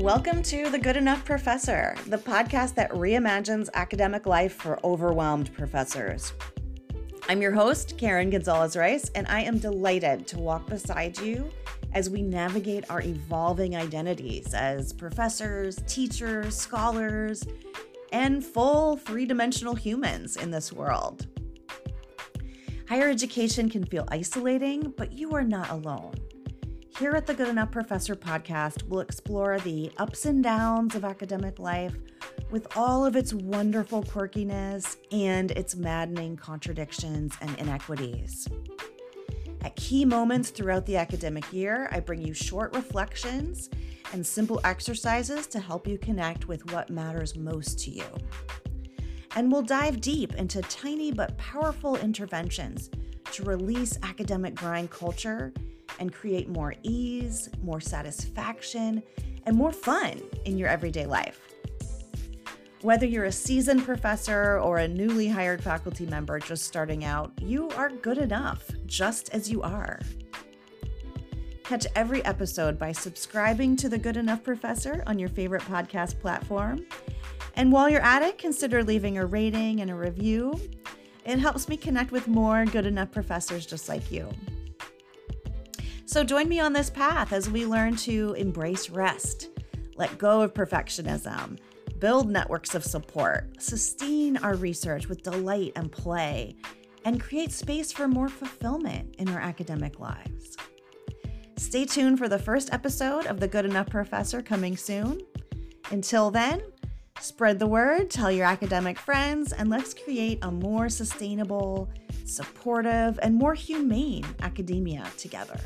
Welcome to The Good Enough Professor, the podcast that reimagines academic life for overwhelmed professors. I'm your host, Karen Gonzalez Rice, and I am delighted to walk beside you as we navigate our evolving identities as professors, teachers, scholars, and full three dimensional humans in this world. Higher education can feel isolating, but you are not alone. Here at the Good Enough Professor podcast, we'll explore the ups and downs of academic life with all of its wonderful quirkiness and its maddening contradictions and inequities. At key moments throughout the academic year, I bring you short reflections and simple exercises to help you connect with what matters most to you. And we'll dive deep into tiny but powerful interventions to release academic grind culture and create more ease, more satisfaction, and more fun in your everyday life. Whether you're a seasoned professor or a newly hired faculty member just starting out, you are good enough just as you are. Catch every episode by subscribing to The Good Enough Professor on your favorite podcast platform. And while you're at it, consider leaving a rating and a review. It helps me connect with more good enough professors just like you. So join me on this path as we learn to embrace rest, let go of perfectionism, build networks of support, sustain our research with delight and play, and create space for more fulfillment in our academic lives. Stay tuned for the first episode of The Good Enough Professor coming soon. Until then, spread the word, tell your academic friends, and let's create a more sustainable, supportive, and more humane academia together.